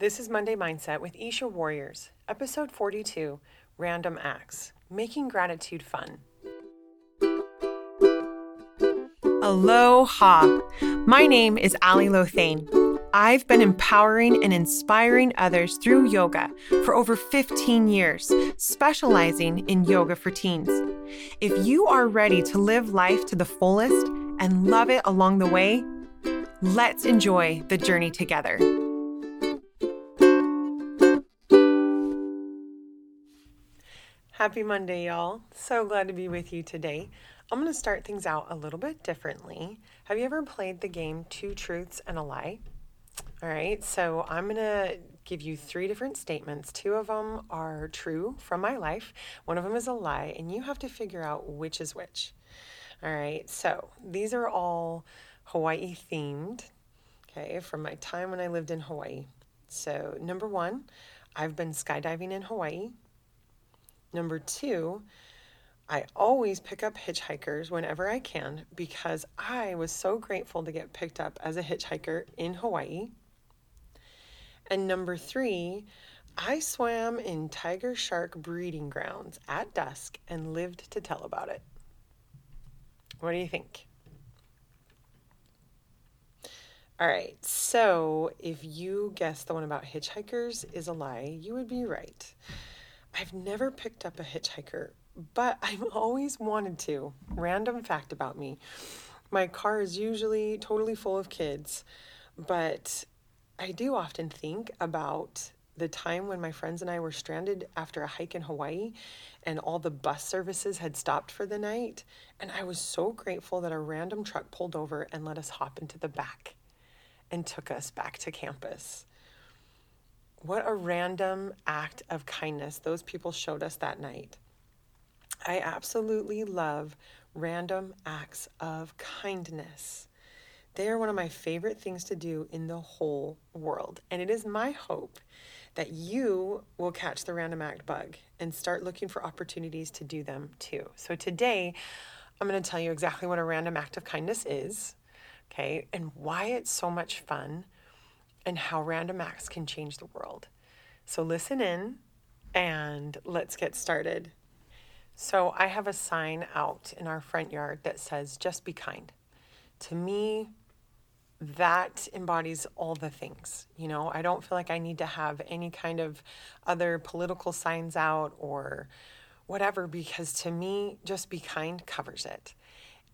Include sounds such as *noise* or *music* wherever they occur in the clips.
This is Monday Mindset with Isha Warriors, episode 42 Random Acts Making Gratitude Fun. Aloha! My name is Ali Lothane. I've been empowering and inspiring others through yoga for over 15 years, specializing in yoga for teens. If you are ready to live life to the fullest and love it along the way, let's enjoy the journey together. Happy Monday, y'all. So glad to be with you today. I'm going to start things out a little bit differently. Have you ever played the game Two Truths and a Lie? All right, so I'm going to give you three different statements. Two of them are true from my life, one of them is a lie, and you have to figure out which is which. All right, so these are all Hawaii themed, okay, from my time when I lived in Hawaii. So, number one, I've been skydiving in Hawaii. Number two, I always pick up hitchhikers whenever I can because I was so grateful to get picked up as a hitchhiker in Hawaii. And number three, I swam in tiger shark breeding grounds at dusk and lived to tell about it. What do you think? All right, so if you guess the one about hitchhikers is a lie, you would be right. I've never picked up a hitchhiker, but *laughs* I've always wanted to. Random fact about me my car is usually totally full of kids, but I do often think about the time when my friends and I were stranded after a hike in Hawaii and all the bus services had stopped for the night. And I was so grateful that a random truck pulled over and let us hop into the back and took us back to campus. What a random act of kindness those people showed us that night. I absolutely love random acts of kindness. They are one of my favorite things to do in the whole world. And it is my hope that you will catch the random act bug and start looking for opportunities to do them too. So today, I'm going to tell you exactly what a random act of kindness is, okay, and why it's so much fun and how random acts can change the world. So listen in and let's get started. So I have a sign out in our front yard that says, just be kind. To me, that embodies all the things. You know, I don't feel like I need to have any kind of other political signs out or whatever because to me, just be kind covers it.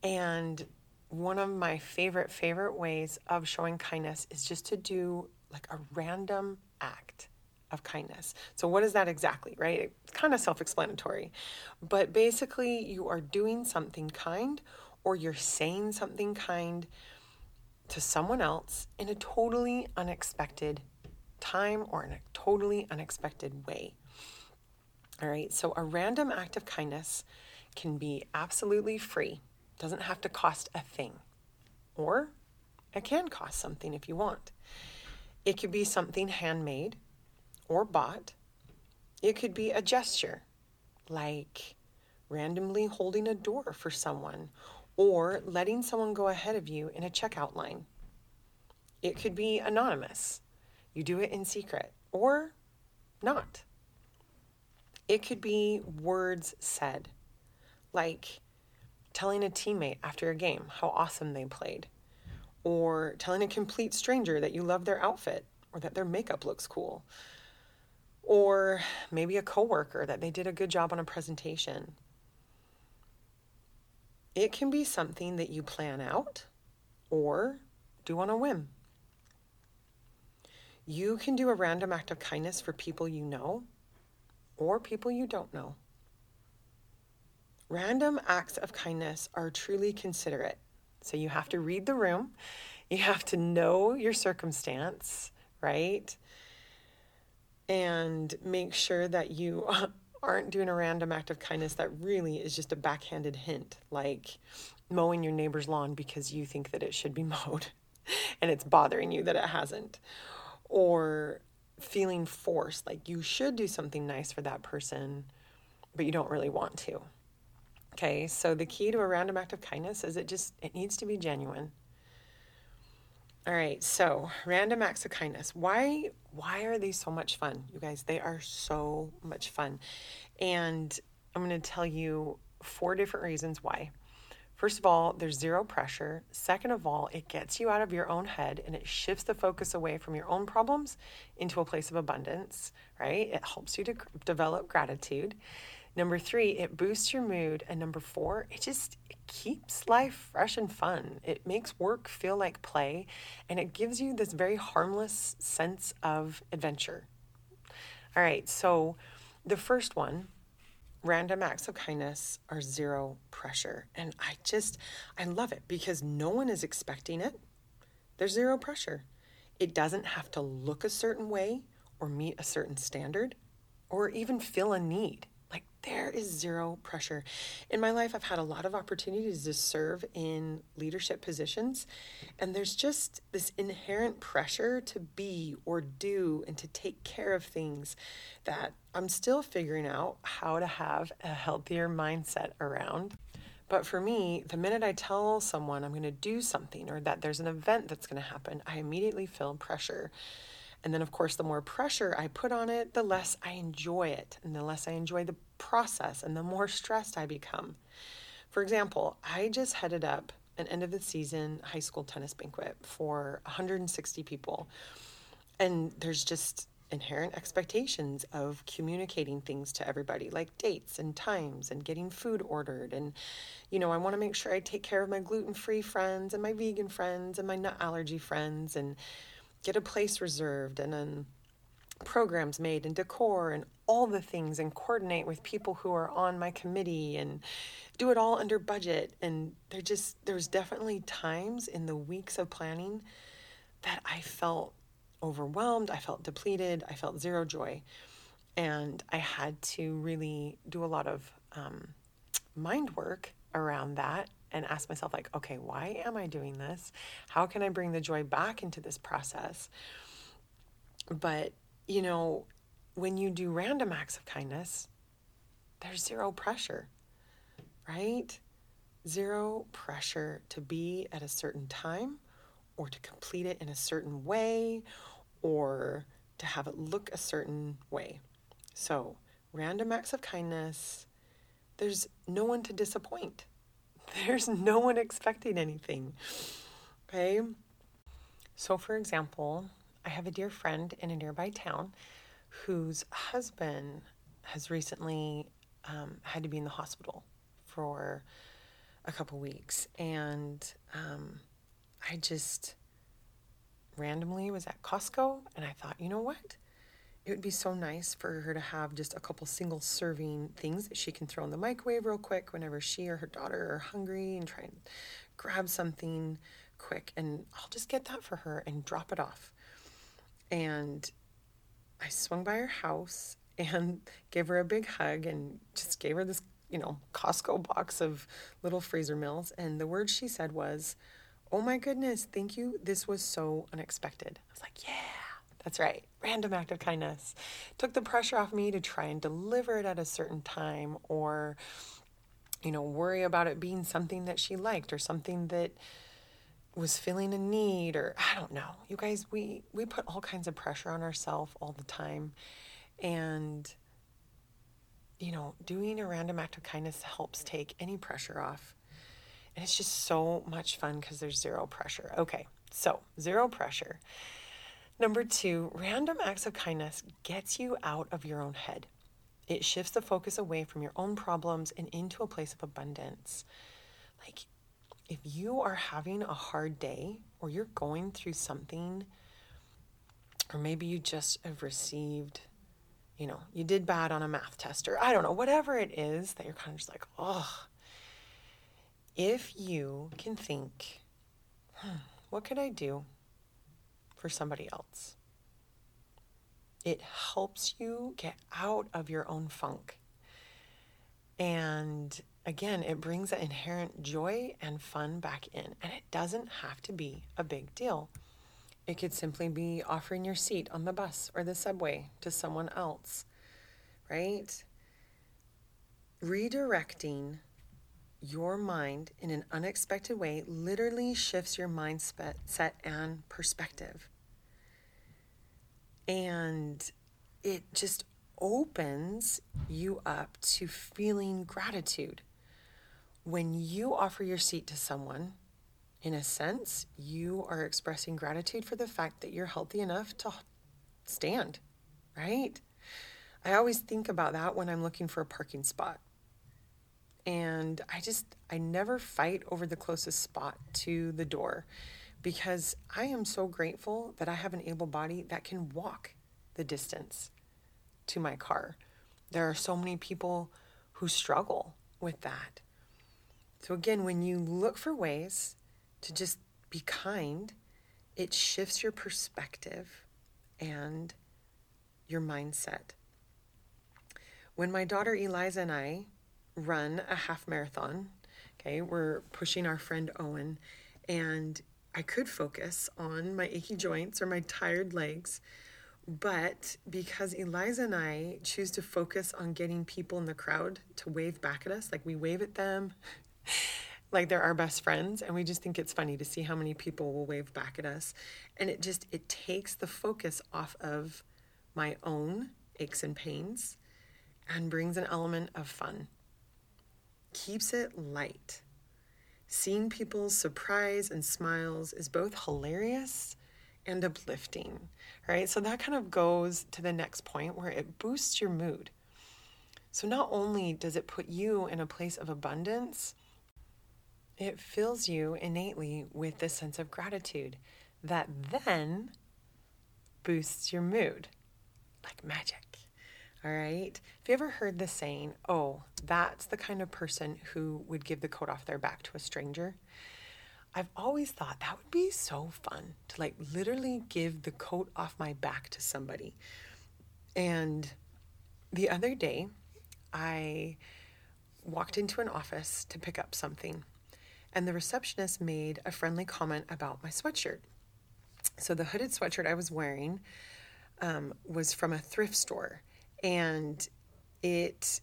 And one of my favorite, favorite ways of showing kindness is just to do like a random act of kindness. So, what is that exactly, right? It's kind of self explanatory. But basically, you are doing something kind or you're saying something kind to someone else in a totally unexpected time or in a totally unexpected way. All right, so a random act of kindness can be absolutely free, doesn't have to cost a thing, or it can cost something if you want. It could be something handmade or bought. It could be a gesture, like randomly holding a door for someone or letting someone go ahead of you in a checkout line. It could be anonymous. You do it in secret or not. It could be words said, like telling a teammate after a game how awesome they played, or telling a complete stranger that you love their outfit or that their makeup looks cool, or maybe a coworker that they did a good job on a presentation it can be something that you plan out or do on a whim. You can do a random act of kindness for people you know or people you don't know. Random acts of kindness are truly considerate. So you have to read the room, you have to know your circumstance, right? And make sure that you *laughs* aren't doing a random act of kindness that really is just a backhanded hint, like mowing your neighbor's lawn because you think that it should be *laughs* mowed and it's bothering you that it hasn't. Or feeling forced, like you should do something nice for that person, but you don't really want to. Okay, so the key to a random act of kindness is it just it needs to be genuine. All right, so random acts of kindness. Why why are they so much fun? You guys, they are so much fun. And I'm going to tell you four different reasons why. First of all, there's zero pressure. Second of all, it gets you out of your own head and it shifts the focus away from your own problems into a place of abundance, right? It helps you to develop gratitude. Number three, it boosts your mood. And number four, it just it keeps life fresh and fun. It makes work feel like play and it gives you this very harmless sense of adventure. All right, so the first one random acts of kindness are zero pressure. And I just, I love it because no one is expecting it. There's zero pressure. It doesn't have to look a certain way or meet a certain standard or even fill a need. Like there is zero pressure. In my life, I've had a lot of opportunities to serve in leadership positions, and there's just this inherent pressure to be or do and to take care of things that I'm still figuring out how to have a healthier mindset around. But for me, the minute I tell someone I'm going to do something or that there's an event that's going to happen, I immediately feel pressure. And then, of course, the more pressure I put on it, the less I enjoy it, and the less I enjoy the process, and the more stressed I become. For example, I just headed up an end of the season high school tennis banquet for 160 people. And there's just inherent expectations of communicating things to everybody, like dates and times and getting food ordered. And, you know, I want to make sure I take care of my gluten free friends and my vegan friends and my nut allergy friends and get a place reserved and then programs made and decor and all the things and coordinate with people who are on my committee and do it all under budget and there just there's definitely times in the weeks of planning that I felt overwhelmed, I felt depleted, I felt zero joy. And I had to really do a lot of um, mind work around that and ask myself, like, okay, why am I doing this? How can I bring the joy back into this process? But, you know, when you do random acts of kindness, there's zero pressure, right? Zero pressure to be at a certain time or to complete it in a certain way or to have it look a certain way. So, random acts of kindness, there's no one to disappoint. *laughs* There's no one expecting anything. Okay? So, for example, I have a dear friend in a nearby town whose husband has recently um, had to be in the hospital for a couple weeks. And um, I just randomly was at Costco and I thought, you know what? It would be so nice for her to have just a couple single serving things that she can throw in the microwave real quick whenever she or her daughter are hungry and try and grab something quick. And I'll just get that for her and drop it off. And I swung by her house and *laughs* gave her a big hug and just gave her this, you know, Costco box of little freezer meals. And the word she said was, Oh my goodness, thank you. This was so unexpected. I was like, Yeah, that's right. Random act of kindness. Took the pressure off me to try and deliver it at a certain time or, you know, worry about it being something that she liked or something that was feeling a need or I don't know. You guys, we we put all kinds of pressure on ourselves all the time. And you know, doing a random act of kindness helps take any pressure off. And it's just so much fun because there's zero pressure. Okay, so zero pressure. Number two, random acts of kindness gets you out of your own head. It shifts the focus away from your own problems and into a place of abundance. Like, if you are having a hard day or you're going through something, or maybe you just have received, you know, you did bad on a math test, or I don't know, whatever it is that you're kind of just like, oh, if you can think, hmm, what could I do for somebody else? It helps you get out of your own funk. And again, it brings that inherent joy and fun back in. And it doesn't have to be a big deal. It could simply be offering your seat on the bus or the subway to someone else, right? Redirecting your mind in an unexpected way literally shifts your mindset set and perspective. And it just opens you up to feeling gratitude. When you offer your seat to someone, in a sense, you are expressing gratitude for the fact that you're healthy enough to stand, right? I always think about that when I'm looking for a parking spot. And I just, I never fight over the closest spot to the door because I am so grateful that I have an able body that can walk the distance to my car. There are so many people who struggle with that. So, again, when you look for ways to just be kind, it shifts your perspective and your mindset. When my daughter Eliza and I run a half marathon, okay, we're pushing our friend Owen, and I could focus on my achy joints or my tired legs. But because Eliza and I choose to focus on getting people in the crowd to wave back at us, like we wave at them, *laughs* like they're our best friends and we just think it's funny to see how many people will wave back at us and it just it takes the focus off of my own aches and pains and brings an element of fun keeps it light. Seeing people's surprise and smiles is both hilarious and uplifting right? So that kind of goes to the next point where it boosts your mood. So not only does it put you in a place of abundance it fills you innately with this sense of gratitude that then boosts your mood like magic. All right. Have you ever heard the saying, oh, that's the kind of person who would give the coat off their back to a stranger? I've always thought that would be so fun to like literally give the coat off my back to somebody. And the other day, I walked into an office to pick up something and the receptionist made a friendly comment about my sweatshirt. So the hooded sweatshirt I was wearing um, was from a thrift store, and it,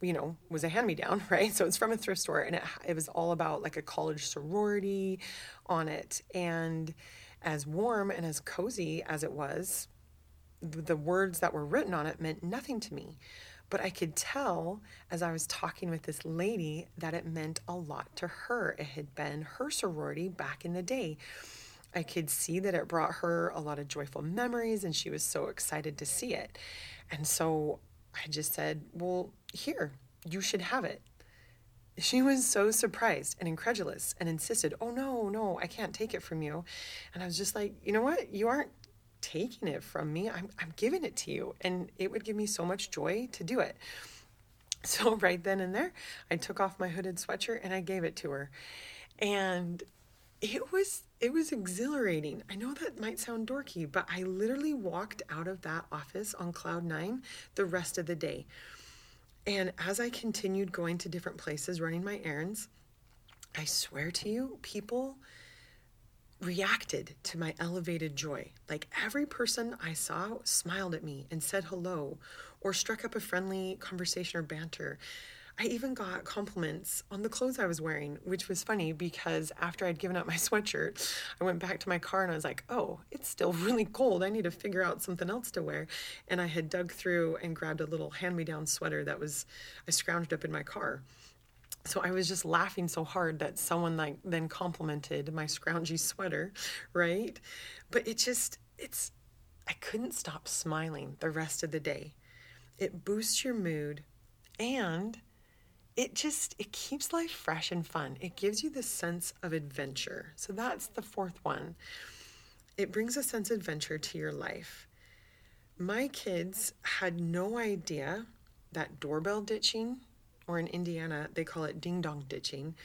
you know, was a hand me down, *laughs* right? So it's from a thrift store, and it it was all about like a college sorority on it, and as warm and as cozy as it was, the words that were written on it meant nothing to me. But I could tell as I was talking with this lady that it meant a lot to her. It had been her sorority back in the day. I could see that it brought her a lot of joyful memories and she was so excited to see it. And so I just said, Well, here, you should have it. She was so surprised and incredulous and insisted, Oh, no, no, I can't take it from you. And I was just like, You know what? You aren't taking it from me. I'm, I'm giving it to you. And it would give me so much joy to do it. *laughs* So, right then and there, I took off my hooded sweatshirt and I gave it to her. And it was it was exhilarating. I know that might sound dorky, but I literally walked out of that office on cloud 9 the rest of the day. And as I continued going to different places running my errands, I swear to you, people reacted to my elevated joy. Like every person I saw smiled at me and said hello or struck up a friendly conversation or banter. I even got compliments on the clothes I was wearing, which was funny because after I'd given up my *laughs* sweatshirt, I went back to my car and I was like, oh, it's still *laughs* really cold. I need to figure out something else to wear. And I had dug through and grabbed a little hand me down sweater that was, I scrounged up in my car. So I was just laughing so hard that someone like then complimented my scroungy *laughs* sweater, right? But it just, it's, I couldn't stop smiling the rest of the day. It boosts your mood and it just it keeps life fresh and fun. It gives you this sense of adventure. So that's the fourth one. It brings a sense of adventure to your life. My kids had no idea that doorbell ditching or in Indiana, they call it ding dong ditching,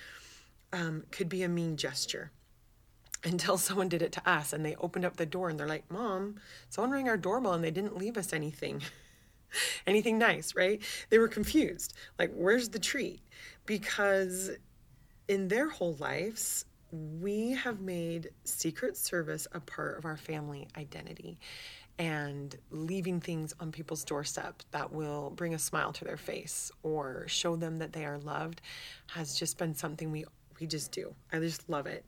um, could be a mean gesture *laughs* until someone did it to us and they opened up the door and they're like, Mom, someone rang our doorbell and they didn't leave us anything. *laughs* *laughs* anything nice, right? They were confused. Like, where's the treat? Because in their whole lives, we have made Secret Service a part of our family identity. and leaving things on people's doorstep that will bring a smile to their face or show them that they are loved has just been something we we just do. I just love it.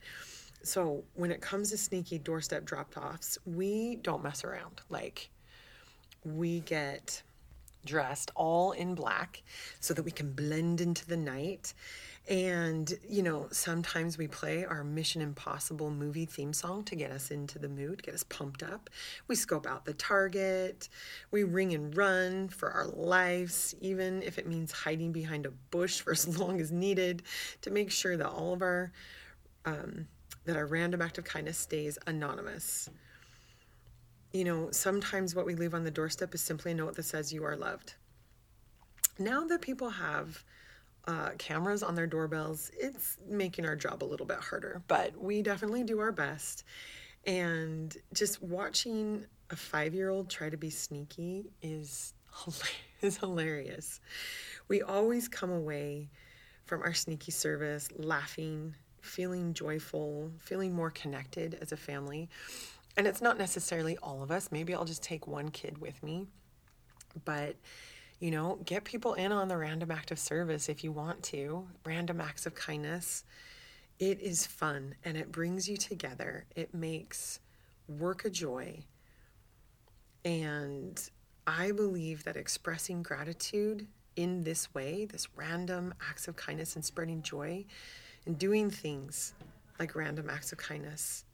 So, when it comes to sneaky doorstep drop-offs, we don't mess around. Like we get dressed all in black so that we can blend into the night. And, you know, sometimes we play our Mission Impossible movie theme song to get us into the mood, get us pumped up. We scope out the target. We ring and run for our lives, even if it means hiding behind a bush for *laughs* as long as needed to make sure that all of our, um, that our random act of kindness stays anonymous you know, sometimes what we leave on the doorstep is simply a note that says you are loved. Now that people have uh, cameras on their doorbells, it's making our job a little bit harder, but we definitely do our best. And just watching a five year old try to be sneaky is, *laughs* is hilarious. We always come away from our sneaky service laughing, feeling joyful, feeling more connected as a family. And it's not necessarily all of us. Maybe I'll just take one kid with me. But, you know, get people in on the random act of service if you want to. Random acts of kindness. It is fun and it brings you together. It makes work a joy. And I believe that expressing gratitude in this way, this random acts of kindness and spreading joy and doing things like random acts of kindness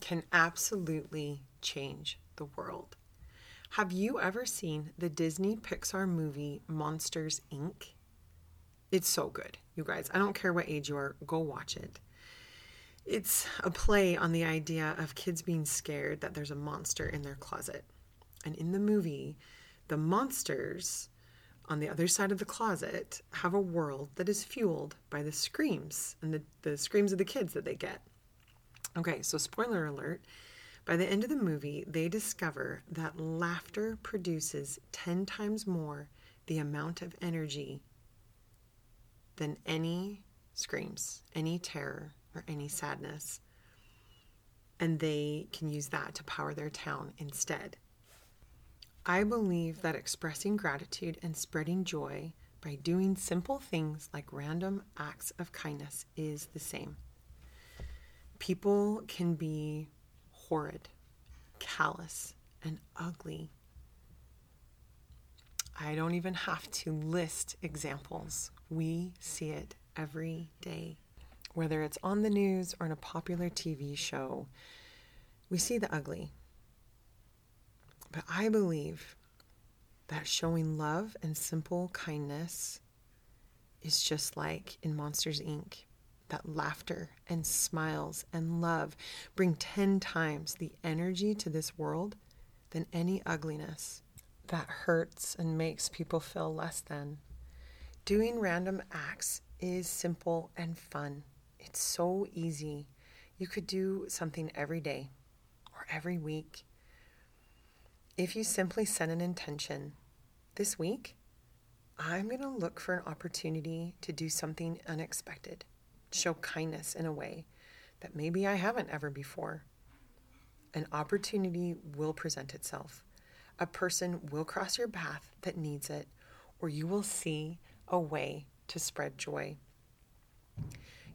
can absolutely change the world. Have you ever seen the Disney Pixar movie Monsters Inc? It's so good, you guys. I don't care what age you are, go watch it. It's a play on the idea of kids being scared that there's a monster in their closet. And in the movie, the monsters on the other side of the closet have a world that is fueled by the screams and the, the screams of the kids that they get. Okay, so spoiler alert. By the end of the movie, they discover that laughter produces 10 times more the amount of energy than any screams, any terror, or any sadness. And they can use that to power their town instead. I believe that expressing gratitude and spreading joy by doing simple things like random acts of kindness is the same. People can be horrid, callous, and ugly. I don't even have to list examples. We see it every day. Whether it's on the news or in a popular TV show, we see the ugly. But I believe that showing love and simple kindness is just like in Monsters Inc that laughter and smiles and love bring 10 times the energy to this world than any ugliness that hurts and makes people feel less than. Doing random acts is simple and fun. It's so easy. You could do something every day or every week. If you simply set an intention, this week, I'm going to look for an opportunity to do something unexpected show kindness in a way that maybe I haven't ever before. An opportunity will present itself. A person will cross your path that needs it, or you will see a way to spread joy.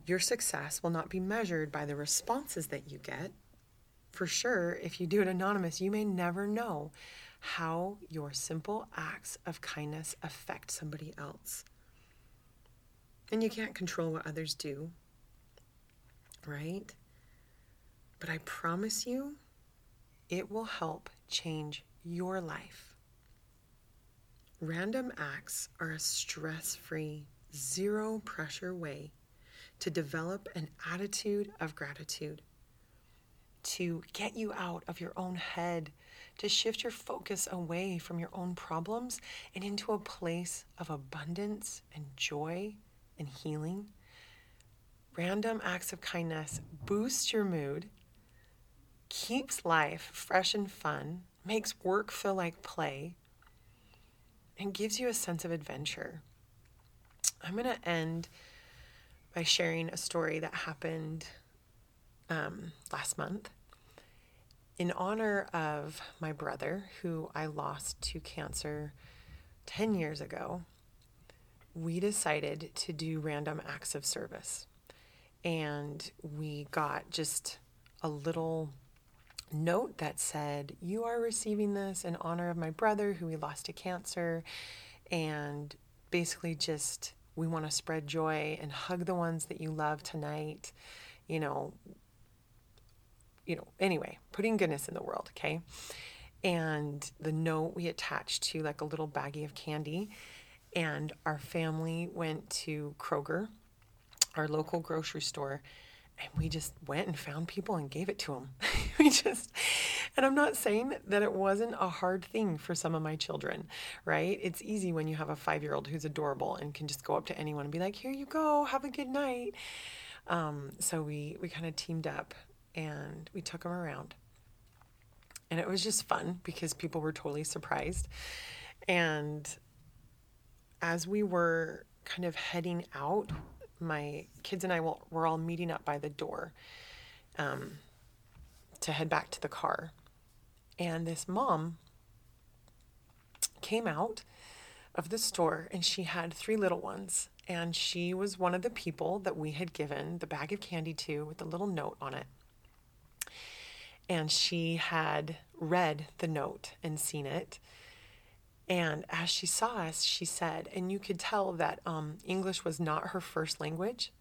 Your success will not be measured by the responses that you get. For sure, if you do it anonymous, you may never know how your simple acts of kindness affect somebody else. And you can't control what others do, right? But I promise you, it will help change your life. Random acts are a stress free, zero pressure way to develop an attitude of gratitude, to get you out of your own head, to shift your focus away from your own problems and into a place of abundance and joy and healing. Random acts of kindness boost your mood, keeps life fresh and fun, makes work feel like play, and gives you a sense of adventure. I'm going to end by sharing a story that happened um, last month. in honor of my brother, who I lost to cancer 10 years ago, we decided to do random acts of service. And we got just a little note that said, You are receiving this in honor of my brother who we lost to cancer. And basically, just we want to spread joy and hug the ones that you love tonight. You know, you know, anyway, putting goodness in the world, okay? And the note we attached to like a little baggie of candy. And our family went to Kroger, our local grocery store, and we just went and found people and gave it to them. *laughs* we just, and I'm not saying that it wasn't a hard thing for some of my children, right? It's easy when you have a five year old who's adorable and can just go up to anyone and be like, here you go, have a good night. Um, so we, we kind of teamed up and we took them around. And it was just fun because people were totally surprised. And as we were kind of heading out, my kids and I were all meeting up by the door um, to head back to the car. And this mom came out of the store and she had three little ones. And she was one of the people that we had given the bag of candy to with a little note on it. And she had read the note and seen it. And as she saw us, she said, and you could tell that um, English was not her first language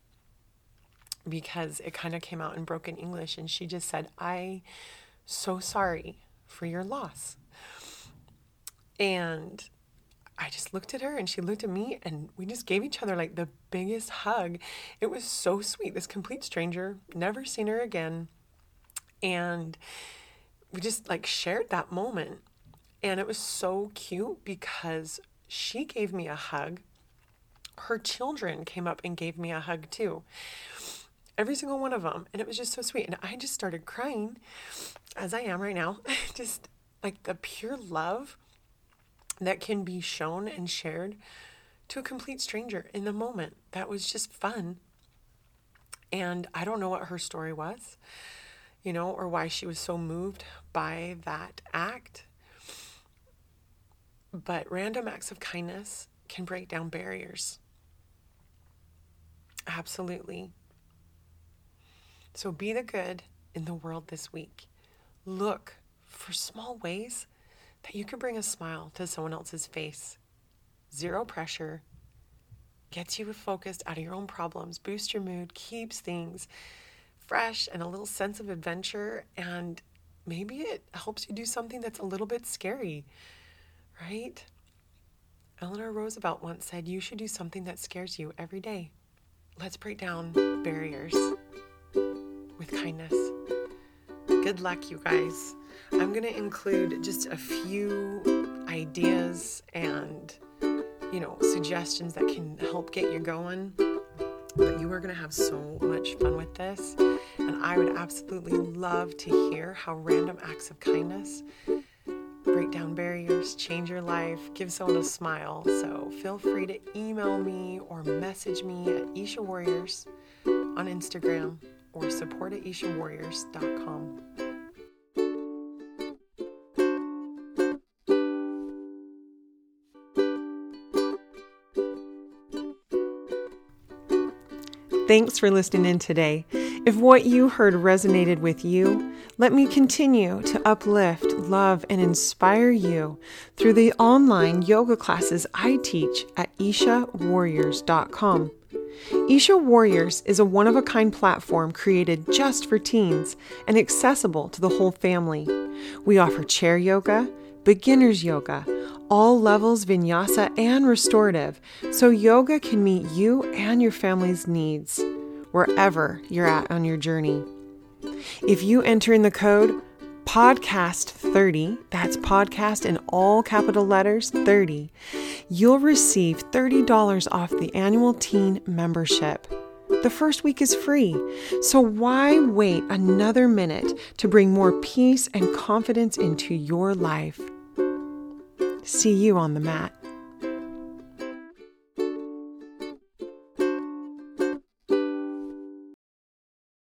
because it kind of came out in broken English. And she just said, I so sorry for your loss. And I just looked at her and she looked at me and we just gave each other like the biggest hug. It was so sweet. This complete stranger, never seen her again. And we just like shared that moment. And it was so cute because she gave me a hug. Her children came up and gave me a hug too. Every single one of them. And it was just so sweet. And I just started crying, as I am right now. *laughs* just like the pure love that can be shown and shared to a complete stranger in the moment. That was just fun. And I don't know what her story was, you know, or why she was so moved by that act. But random acts of kindness can break down barriers. Absolutely. So be the good in the world this week. Look for small ways that you can bring a smile to someone else's face. Zero pressure gets you focused out of your own problems, boosts your mood, keeps things fresh and a little sense of adventure. And maybe it helps you do something that's a little bit scary right? Eleanor Roosevelt once said, You should do something that scares you every day. Let's break down barriers with kindness. Good luck, you guys. I'm going to include just a few ideas and, you know, suggestions that can help get you going. But you are going to have so much fun with this. And I would absolutely love to hear how random acts of kindness break down barriers, change your life, give someone a smile. So feel free to email me or message me at Isha Warriors on Instagram or support at ishawarriors.com. Thanks for listening in today. If what you heard resonated with you, let me continue to uplift, love, and inspire you through the online yoga classes I teach at ishawarriors.com. Isha Warriors is a one of a kind platform created just for teens and accessible to the whole family. We offer chair yoga, beginner's yoga, all levels vinyasa and restorative, so yoga can meet you and your family's needs wherever you're at on your journey. If you enter in the code podcast 30, that's podcast in all capital letters 30, you'll receive $30 off the annual teen membership. The first week is free, so why wait another minute to bring more peace and confidence into your life? See you on the mat.